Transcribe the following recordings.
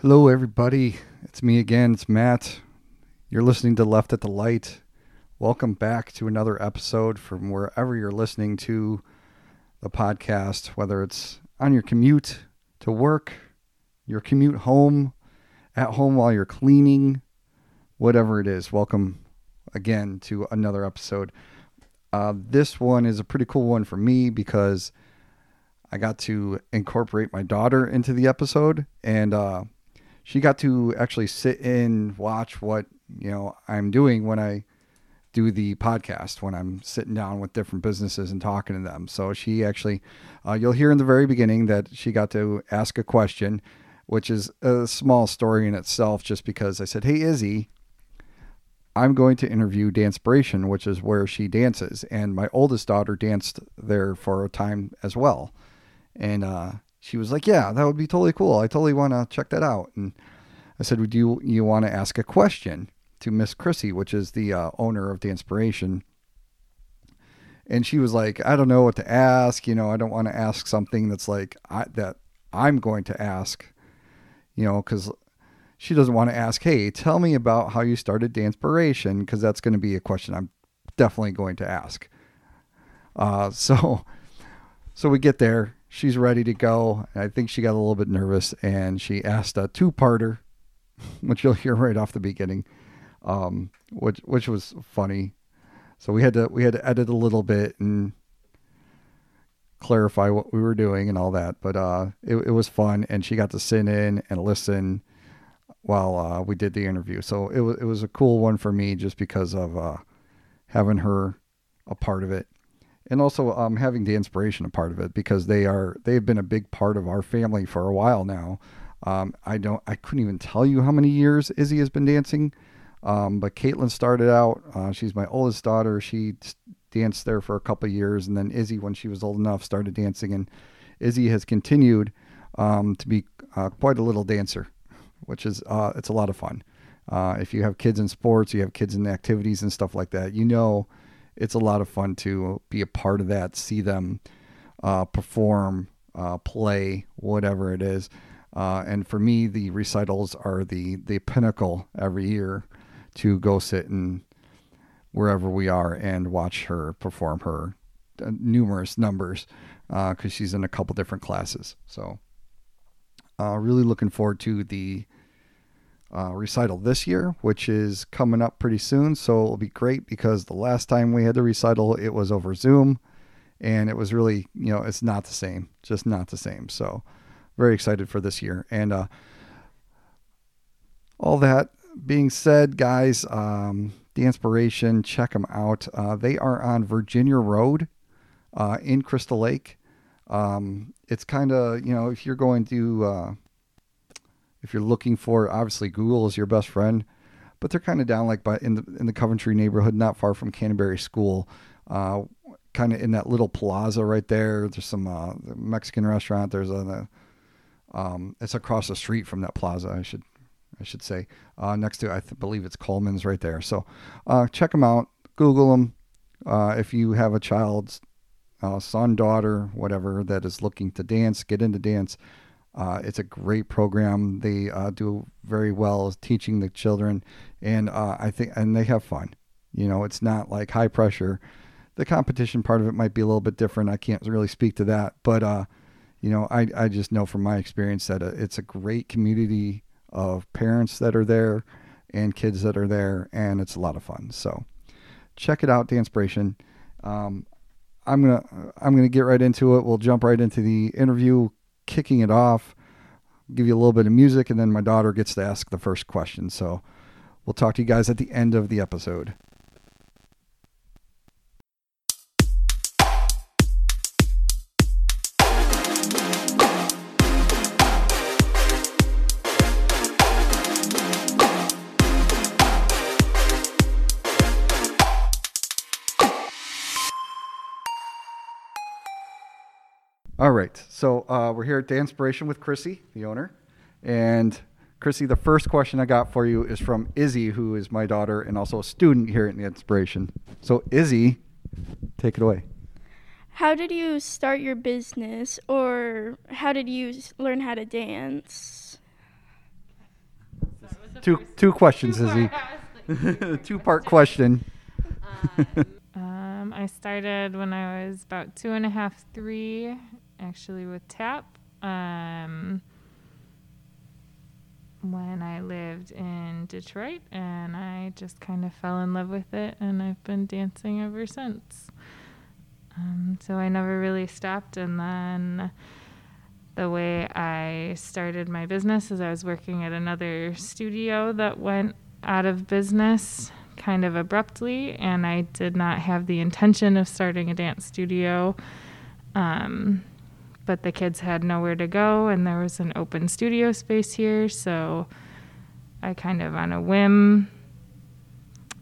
Hello, everybody. It's me again. It's Matt. You're listening to Left at the Light. Welcome back to another episode from wherever you're listening to the podcast, whether it's on your commute to work, your commute home, at home while you're cleaning, whatever it is. Welcome again to another episode. Uh, this one is a pretty cool one for me because I got to incorporate my daughter into the episode, and uh, she got to actually sit and watch what you know I'm doing when I do the podcast when I'm sitting down with different businesses and talking to them. So she actually, uh, you'll hear in the very beginning that she got to ask a question, which is a small story in itself, just because I said, "Hey Izzy, I'm going to interview Dancepiration, which is where she dances, and my oldest daughter danced there for a time as well." And uh, she was like, "Yeah, that would be totally cool. I totally want to check that out." And I said, "Would you you want to ask a question to Miss Chrissy, which is the uh, owner of Dancepiration?" And she was like, "I don't know what to ask. You know, I don't want to ask something that's like I, that I'm going to ask. You know, because." She doesn't want to ask, hey, tell me about how you started Dancepiration, because that's going to be a question I'm definitely going to ask. Uh, so, so we get there she's ready to go. I think she got a little bit nervous and she asked a two-parter, which you'll hear right off the beginning, um, which which was funny. So we had to we had to edit a little bit and clarify what we were doing and all that. But uh, it it was fun, and she got to sit in and listen while uh, we did the interview. So it was it was a cool one for me just because of uh, having her a part of it and also um, having Dancepiration a part of it because they are they've been a big part of our family for a while now. Um, I don't I couldn't even tell you how many years Izzy has been dancing, um, but Caitlin started out. Uh, she's my oldest daughter. She danced there for a couple years, and then Izzy, when she was old enough, started dancing, and Izzy has continued um, to be uh, quite a little dancer, which is uh, it's a lot of fun. Uh, if you have kids in sports, you have kids in activities and stuff like that, you know it's a lot of fun to be a part of that, see them uh, perform, uh, play, whatever it is. Uh, and for me, the recitals are the the pinnacle every year to go sit and wherever we are and watch her perform her uh, numerous numbers because uh, she's in a couple different classes. So, uh, really looking forward to the uh, recital this year, which is coming up pretty soon. So it'll be great because the last time we had the recital, it was over Zoom, and it was really, you know, it's not the same, just not the same. So very excited for this year. And uh, all that being said, guys, um, inspiration. check them out. Uh, they are on Virginia Road uh, in Crystal Lake. Um, it's kind of, you know, if you're going to uh, if you're looking for obviously Google is your best friend, but they're kind of down like by in the in the Coventry neighborhood, not far from Canterbury School. Uh, kind of in that little plaza right there. There's some uh, Mexican restaurant. There's a um, it's across the street from that plaza. I should I should say uh, next to I th- believe it's Coleman's right there. So uh, check them out. Google them. Uh, if you have a child, uh, son, daughter, whatever that is looking to dance, get into dance. Uh, it's a great program. They uh, do very well teaching the children, and uh, I think and they have fun. You know, it's not like high pressure. The competition part of it might be a little bit different. I can't really speak to that, but uh, you know, I I just know from my experience that uh, it's a great community of parents that are there and kids that are there, and it's a lot of fun. So check it out, Dancepiration. Um, I'm gonna I'm gonna get right into it. We'll jump right into the interview kicking it off, give you a little bit of music, and then my daughter gets to ask the first question. So we'll talk to you guys at the end of the episode. All right. So uh, we're here at Dancepiration with Chrissy, the owner. And Chrissy, the first question I got for you is from Izzy, who is my daughter and also a student here at Dancepiration. So, Izzy, take it away. How did you start your business, or how did you learn how to dance? two two questions, Izzy. two part question. Um, I started when I was about two and a half, three, actually with tap. Um, when I lived in Detroit, and I just kind of fell in love with it, and I've been dancing ever since. Um, so I never really stopped, and then the way I started my business is I was working at another studio that went out of business kind of abruptly, and I did not have the intention of starting a dance studio. Um, but the kids had nowhere to go, and there was an open studio space here, so I kind of on a whim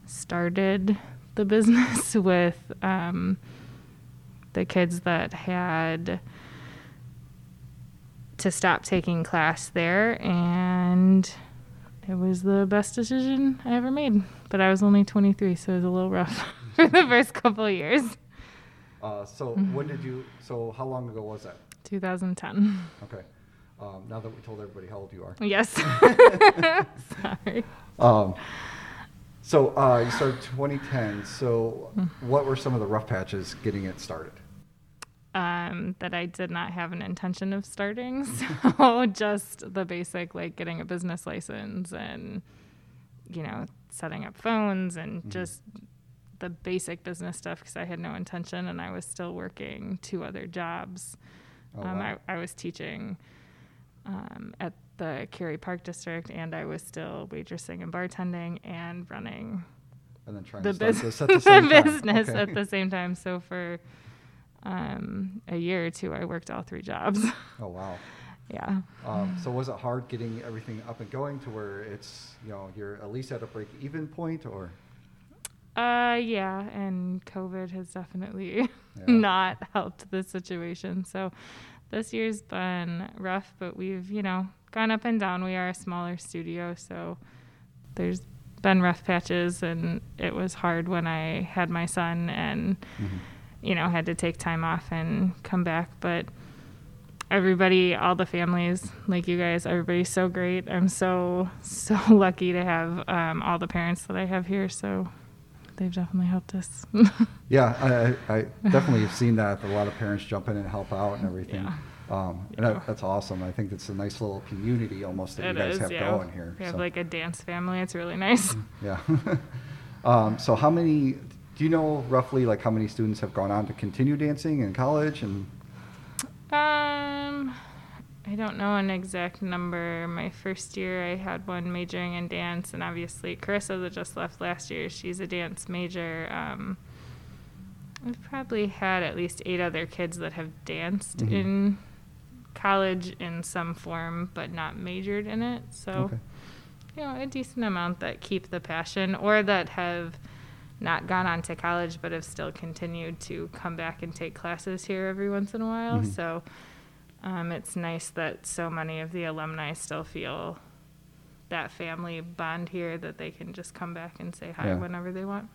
started the business with um, the kids that had to stop taking class there, and it was the best decision I ever made. But I was only 23, so it was a little rough for the first couple of years. Uh, so when did you? So how long ago was that? 2010. Okay. Um, now that we told everybody how old you are. Yes. Sorry. Um, so uh, you started 2010. So what were some of the rough patches getting it started? Um, that I did not have an intention of starting. So just the basic, like getting a business license and, you know, setting up phones and just the basic business stuff because I had no intention and I was still working two other jobs. Oh, um, wow. I, I was teaching um, at the Cary Park District and I was still waitressing and bartending and running And then trying the, to bus- this at the the same time. business Okay. at the same time. So for um, a year or two, I worked all three jobs. Oh wow. yeah. Um, so was it hard getting everything up and going to where it's you know you're at least at a break even point or? Uh, yeah, and COVID has definitely Yeah. not helped the situation. So this year's been rough, but we've, you know, gone up and down. We are a smaller studio, so there's been rough patches, and it was hard when I had my son and, Mhm. you know, had to take time off and come back. But everybody, all the families, like you guys, everybody's so great. I'm so, so lucky to have um, all the parents that I have here. So they've definitely helped us. Yeah, I, I definitely have seen that. A lot of parents jump in and help out and everything. Yeah. Um, and that, that's awesome. I think it's a nice little community almost that It you guys is, have yeah. going here. We have like a dance family. It's really nice. yeah. um, so how many? Do you know roughly like how many students have gone on to continue dancing in college? And Um, I don't know an exact number. My first year, I had one majoring in dance, and obviously Carissa that just left last year, she's a dance major. Um, I've probably had at least eight other kids that have danced Mhm. in college in some form, but not majored in it. So. okay. you know, a decent amount that keep the passion or that have not gone on to college but have still continued to come back and take classes here every once in a while. Mhm. So um, it's nice that so many of the alumni still feel that family bond here that they can just come back and say hi Yeah. whenever they want.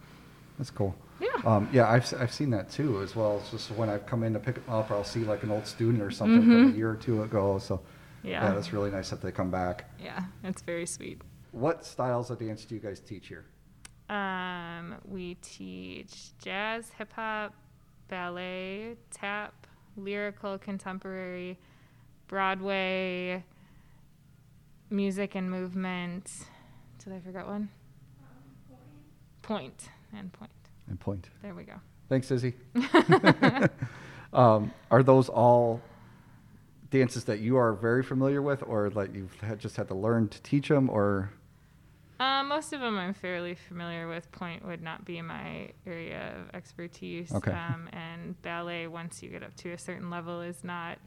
That's cool. Yeah. Um, yeah, I've, I've seen that too, as well. It's just when I've come in to pick them up, I'll see like an old student or something from a Mhm. year or two ago. So Yeah. yeah, that's really nice that they come back. Yeah, it's very sweet. What styles of dance do you guys teach here? Um, we teach jazz, hip hop, ballet, tap, lyrical, contemporary, Broadway, music and movement. Did I forget one? Pointe and point. And point. There we go. Thanks, Izzy. um, are those all dances that you are very familiar with, or that you've had, just had to learn to teach them, or Uh, most of them I'm fairly familiar with. Pointe would not be my area of expertise. Okay. Um, and ballet, once you get up to a certain level, is not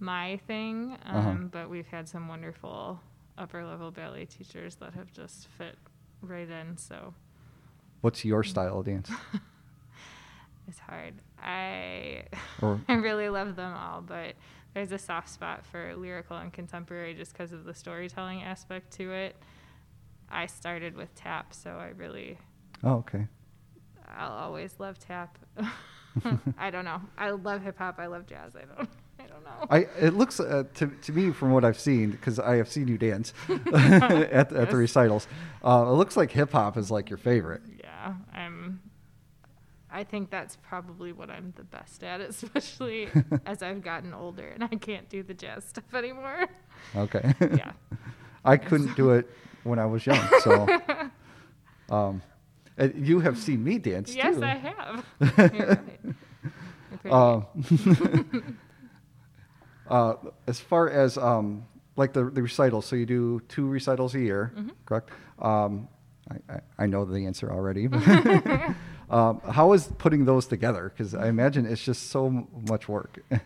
my thing. Um, Uh-huh. But we've had some wonderful upper level ballet teachers that have just fit right in. So what's your style of dance? it's hard. I Or I really love them all, but there's a soft spot for lyrical and contemporary just because of the storytelling aspect to it. I started with tap, so I really oh, okay. I'll always love tap. I don't know. I love hip hop. I love jazz. I don't. I don't know. I it looks uh, to to me from what I've seen because I have seen you dance at at the recitals. Uh, it looks like hip hop is like your favorite. yeah, I'm. I think that's probably what I'm the best at, especially as I've gotten older and I can't do the jazz stuff anymore. Okay. Yeah. I couldn't do it when I was young, so. Um, and you have seen me dance yes, too. I have. You're right. You're Um, uh, as far as um, like the, the recitals, so you do two recitals a year, Mm-hmm. correct? Um, I, I, I know the answer already. um, how is putting those together? Because I imagine it's just so much work. It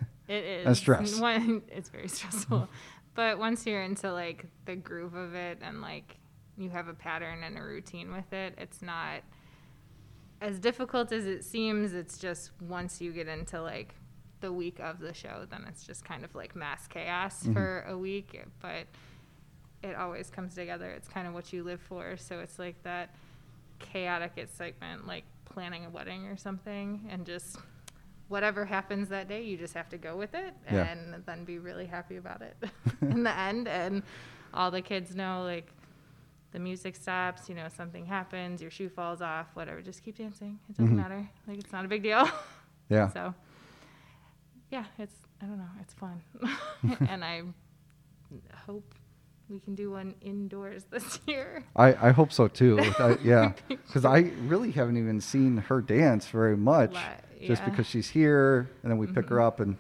is. And stress. One, it's very stressful. But once you're into like the groove of it and like you have a pattern and a routine with it, it's not as difficult as it seems. It's just once you get into like the week of the show, then it's just kind of like mass chaos Mhm. for a week. But it always comes together. It's kind of what you live for. So it's like that chaotic excitement, like planning a wedding or something, and just whatever happens that day, you just have to go with it Yeah. and then be really happy about it in the end. And all the kids know, like, the music stops, you know, something happens, your shoe falls off, whatever, just keep dancing. It doesn't Mhm. matter. Like, it's not a big deal. yeah. So, yeah, it's, I don't know, it's fun. and I hope we can do one indoors this year. I, I hope so too. I, yeah, because I really haven't even seen her dance very much, Li- just because she's here, and then we pick her Mhm. up, and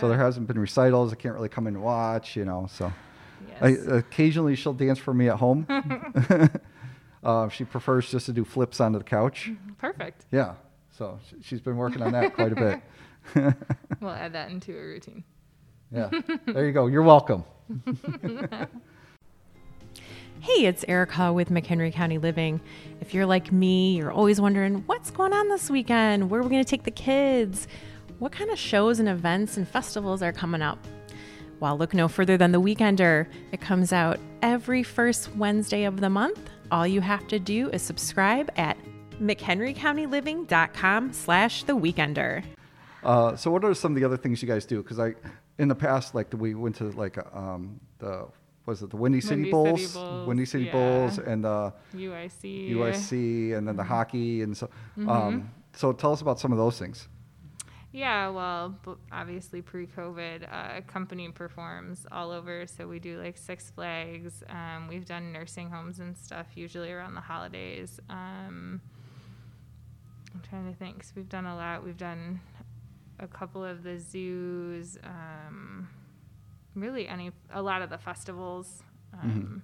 so there hasn't been recitals. I can't really come and watch, you know. So I, occasionally she'll dance for me at home. uh, she prefers just to do flips onto the couch. Perfect. Yeah, so she's been working on that quite a bit. We'll add that into a routine. yeah, there you go. You're welcome. Hey, it's Erica with McHenry County Living. If you're like me, you're always wondering what's going on this weekend? Where are we going to take the kids? What kind of shows and events and festivals are coming up? Well, look no further than The Weekender. It comes out every first Wednesday of the month. All you have to do is subscribe at mchenrycountyliving.com slash The Weekender. Uh, so what are some of the other things you guys do? Because I, in the past, like we went to like um, the was it the Windy City Windy City Bulls, Bulls, Windy City yeah. Bulls, and the UIC. UIC, and then the Mm-hmm. hockey, and so. Um, so tell us about some of those things. Yeah, well, obviously pre-COVID, uh, company performs all over. So we do like Six Flags. Um, we've done nursing homes and stuff usually around the holidays. Um, I'm trying to think. 'cause we've done a lot. We've done a couple of the zoos. Um, really, any a lot of the festivals. Um,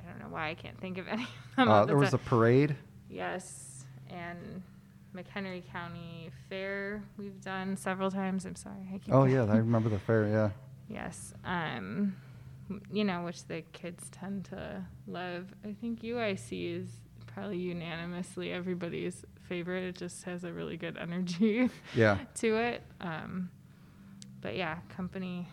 I don't know why I can't think of any. of them Uh, there was a top. parade. Yes, and McHenry County Fair we've done several times. I'm sorry. I Oh yeah, I remember the fair. Yeah. Yes. Um, you know, which the kids tend to love. I think UIC is probably unanimously everybody's favorite. It just has a really good energy Yeah. to it. Um, but yeah, company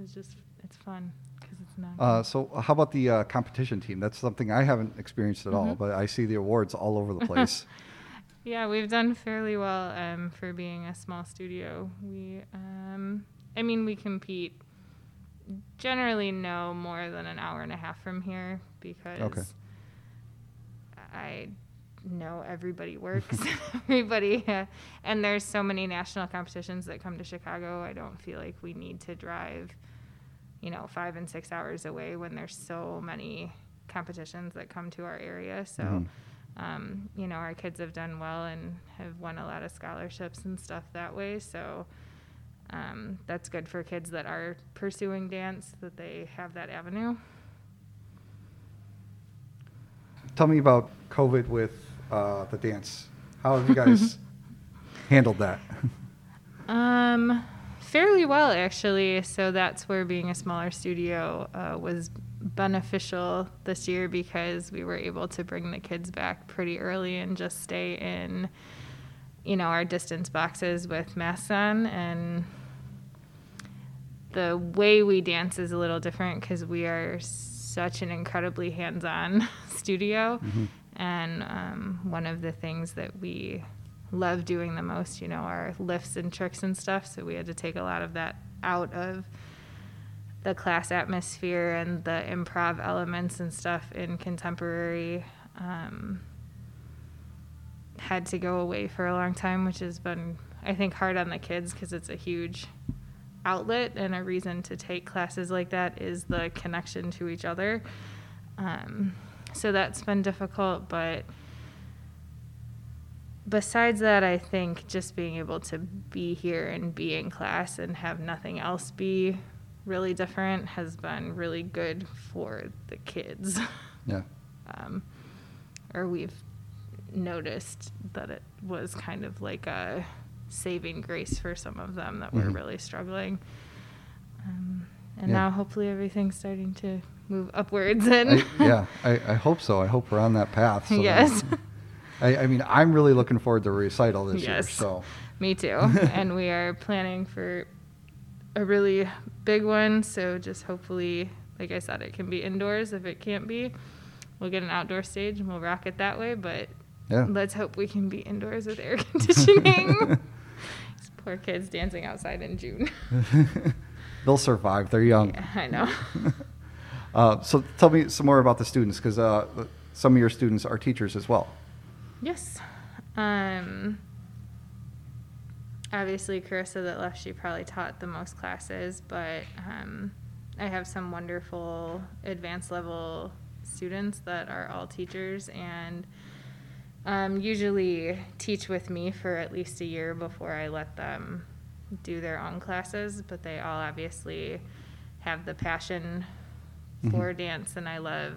is just it's fun because it's not. Uh, so how about the uh, competition team? That's something I haven't experienced at all, Mhm. but I see the awards all over the place. Yeah, we've done fairly well um, for being a small studio. We, um, I mean, we compete generally no more than an hour and a half from here because I know everybody works, everybody, uh, and there's so many national competitions that come to Chicago. I don't feel like we need to drive, you know, five and six hours away when there's so many competitions that come to our area. So Mhm. um, you know, our kids have done well and have won a lot of scholarships and stuff that way. So um, that's good for kids that are pursuing dance that they have that avenue. Tell me about COVID with uh, the dance. How have you guys handled that? Um, fairly well, actually. So that's where being a smaller studio uh, was beneficial this year because we were able to bring the kids back pretty early and just stay in, you know, our distance boxes with masks on. And the way we dance is a little different because we are such an incredibly hands-on studio. And um, one of the things that we love doing the most, you know, are lifts and tricks and stuff. So we had to take a lot of that out of the class atmosphere and the improv elements and stuff in contemporary um, had to go away for a long time, which has been, I think, hard on the kids because it's a huge outlet and a reason to take classes like that is the connection to each other. Um, so that's been difficult, but besides that, I think just being able to be here and be in class and have nothing else be really different has been really good for the kids. Yeah. Um, or we've noticed that it was kind of like a saving grace for some of them that were Mhm. really struggling. Um, and Yeah. now hopefully everything's starting to move upwards and I, yeah, I, I hope so. I hope we're on that path. so yes. I, I mean, I'm really looking forward to recital this year. Yes. So, Me too. and we are planning for a really big one. So just hopefully, like I said, it can be indoors. If it can't be, we'll get an outdoor stage and we'll rock it that way. But yeah. let's hope we can be indoors with air conditioning. These poor kids dancing outside in June. They'll survive. They're young. Yeah, I know. Uh, so, tell me some more about the students because uh, some of your students are teachers as well. Yes. Um, obviously, Carissa that left, she probably taught the most classes, but um, I have some wonderful advanced level students that are all teachers and um, usually teach with me for at least a year before I let them do their own classes, but they all obviously have the passion for Mhm. dance, and I love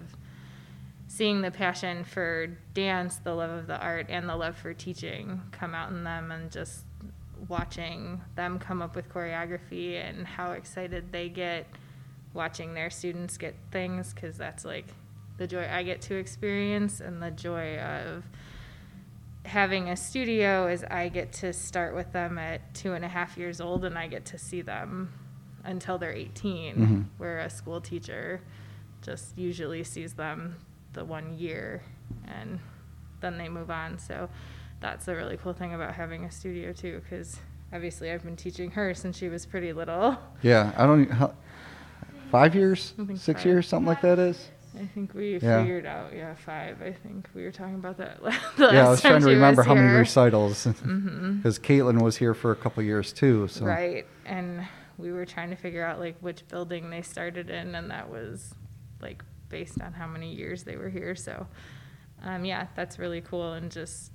seeing the passion for dance, the love of the art, and the love for teaching come out in them, and just watching them come up with choreography and how excited they get watching their students get things, because that's like the joy I get to experience, and the joy of having a studio is I get to start with them at two and a half years old, and I get to see them until they're 18, Mhm. where a school teacher just usually sees them the one year and then they move on. So that's the really cool thing about having a studio too, because obviously I've been teaching her since she was pretty little. Yeah, I don't. Even, how, five years, six five. years, something like that is. I think we Yeah. figured out, yeah, five. I think we were talking about that last yeah, I was trying to remember how many here. recitals Mhm. because Caitlin was here for a couple years too. So Right. And we were trying to figure out like which building they started in and that was like based on how many years they were here. So um, yeah, that's really cool and just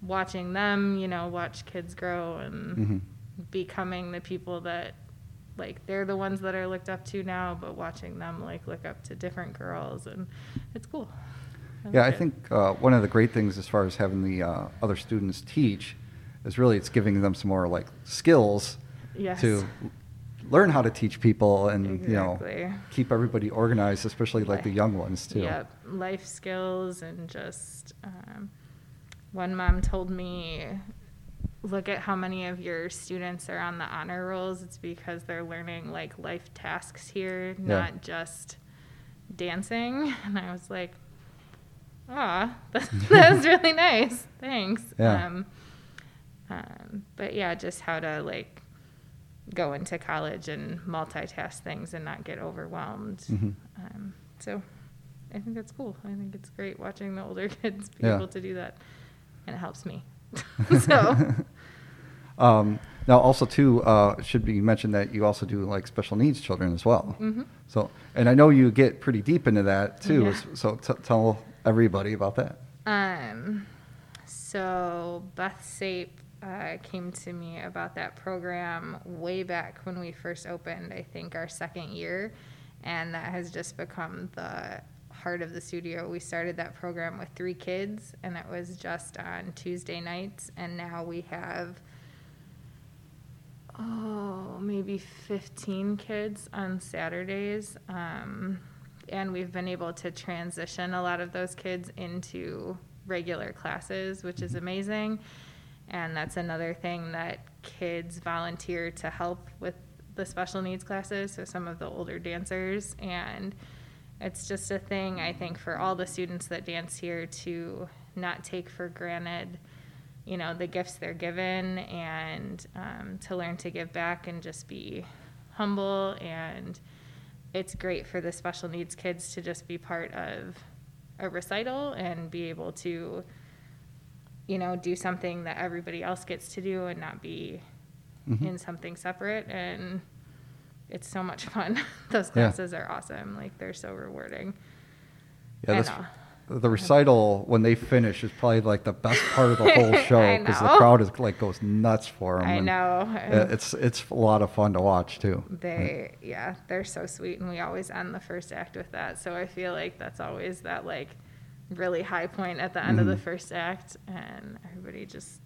watching them, you know, watch kids grow and Mhm. becoming the people that like they're the ones that are looked up to now, but watching them like look up to different girls and it's cool. Yeah, I like it. think uh, one of the great things as far as having the uh, other students teach is really it's giving them some more like skills yes. to learn how to teach people and you know keep everybody organized, especially like the young ones too. Yep, life skills and just um, one mom told me, look at how many of your students are on the honor rolls. It's because they're learning like life tasks here, Yeah. not just dancing. And I was like, ah, that was really nice. Thanks. Yeah. Um, um, but yeah, just how to like go into college and multitask things and not get overwhelmed. Mhm. Um, so I think that's cool. I think it's great watching the older kids be Yeah. able to do that, and it helps me. so um, now, also too, uh, should be mentioned that you also do like special needs children as well. Mhm. So, and I know you get pretty deep into that too. Yeah. So, t- tell everybody about that. Um, so Beth Sape uh, came to me about that program way back when we first opened. I think our second year, and that has just become the heart of the studio. We started that program with three kids, and it was just on Tuesday nights, and now we have. Oh, maybe 15 kids on Saturdays. Um, and we've been able to transition a lot of those kids into regular classes, which is amazing. And that's another thing that kids volunteer to help with the special needs classes, so some of the older dancers. And it's just a thing, I think, for all the students that dance here to not take for granted, you know, the gifts they're given and um, to learn to give back and just be humble and it's great for the special needs kids to just be part of a recital and be able to you know do something that everybody else gets to do and not be Mhm. in something separate and it's so much fun those Yeah. classes are awesome like they're so rewarding Yeah, that's, the recital when they finish is probably like the best part of the whole show because the crowd is like goes nuts for them. i know It's it's a lot of fun to watch too. They, yeah, they're so sweet, and we always end the first act with that. So I feel like that's always that like really high point at the end of the Mhm. first act, and everybody just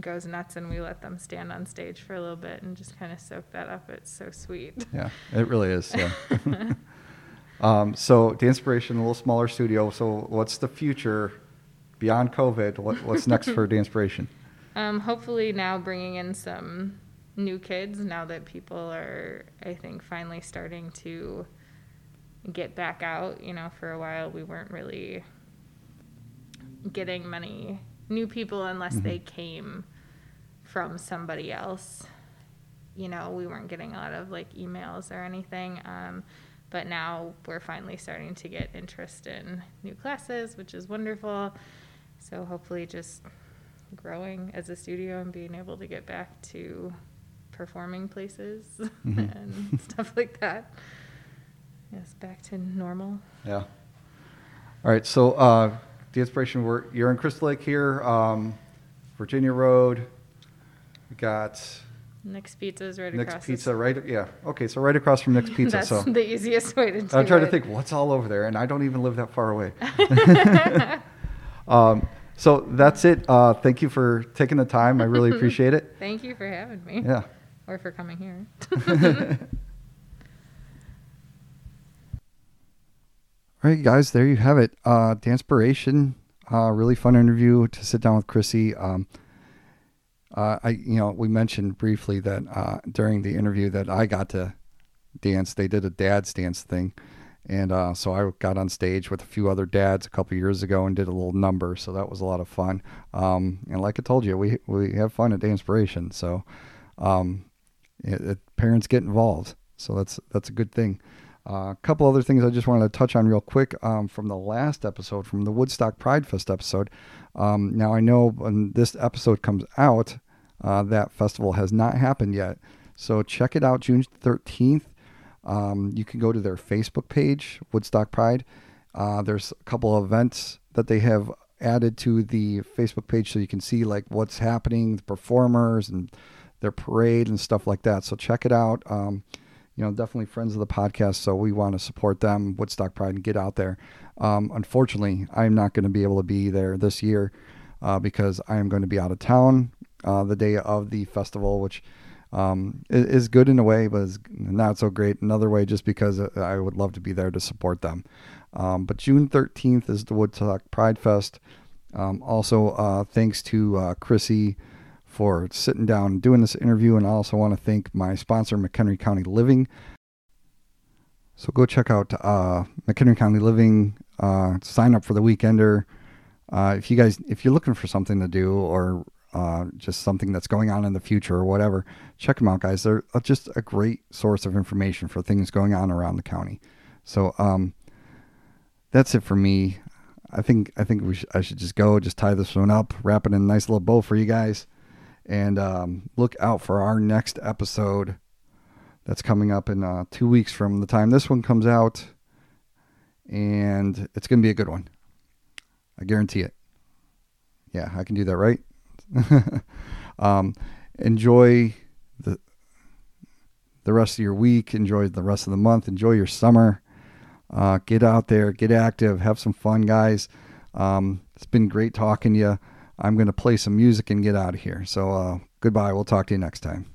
goes nuts, and we let them stand on stage for a little bit and just kind of soak that up. It's so sweet. Yeah, it really is. Yeah. um, so Dancepiration, a little smaller studio. So what's the future beyond COVID? What, what's next for the inspiration? Um, hopefully now bringing in some new kids now that people are, I think, finally starting to get back out. You know, for a while we weren't really getting many new people unless they came from somebody else. You know, we weren't getting a lot of like emails or anything. Um, but now we're finally starting to get interest in new classes, which is wonderful. So hopefully, just growing as a studio and being able to get back to performing places Mhm. and stuff like that. Yes, back to normal. Yeah. All right. So uh, Dancepiration, we're, you're in Crystal Lake here, um, Virginia Road. We got Nick's Pizza is right Nick's across. Pizza, right? Yeah. Okay. So right across from Nick's Pizza. That's so the easiest way to do it. I'm trying to think what's all over there, and I don't even live that far away. um, so that's it. Uh, thank you for taking the time. I really appreciate it. Thank you for having me. Yeah. Or for coming here. All right, guys, there you have it. Uh, Dancepiration, uh, really fun interview to sit down with Chrissy. Um, uh, I, you know, we mentioned briefly that uh, during the interview that I got to dance. They did a dad's dance thing, and uh, so I got on stage with a few other dads a couple years ago and did a little number. So that was a lot of fun. Um, and like I told you, we we have fun at Dancepiration. So um, it, it, parents get involved. So that's that's a good thing. Uh, a couple other things I just wanted to touch on real quick um, from the last episode, from the Woodstock Pride Fest episode. Um, now I know when this episode comes out, uh, that festival has not happened yet. So check it out June 13th. Um, you can go to their Facebook page, Woodstock Pride. Uh, there's a couple of events that they have added to the Facebook page so you can see like what's happening, the performers and their parade and stuff like that. So check it out. Um, you know, definitely friends of the podcast. So we want to support them, Woodstock Pride, and get out there. Um, unfortunately, I'm not going to be able to be there this year uh, because I am going to be out of town uh, the day of the festival, which um, is good in a way, but is not so great another way, just because uh, I would love to be there to support them. Um, but June 13th is the Woodstock Pride Fest. Um, also, uh, thanks to uh, Chrissy for sitting down and doing this interview. And I also want to thank my sponsor, McHenry County Living. So go check out uh, McHenry County Living. Uh, sign up for the Weekender. Uh, if you guys, if you're looking for something to do or uh, just something that's going on in the future or whatever, check them out, guys. They're uh, just a great source of information for things going on around the county. So um, that's it for me. I think I think we sh- I should just go, just tie this one up, wrap it in a nice little bow for you guys, and um, look out for our next episode. That's coming up in uh, two weeks from the time this one comes out, and it's gonna be a good one. I guarantee it. Yeah, I can do that, right? um, enjoy the the rest of your week. Enjoy the rest of the month. Enjoy your summer. Uh, get out there, get active, have some fun, guys. Um, it's been great talking to you. I'm going to play some music and get out of here. So, uh, goodbye. We'll talk to you next time.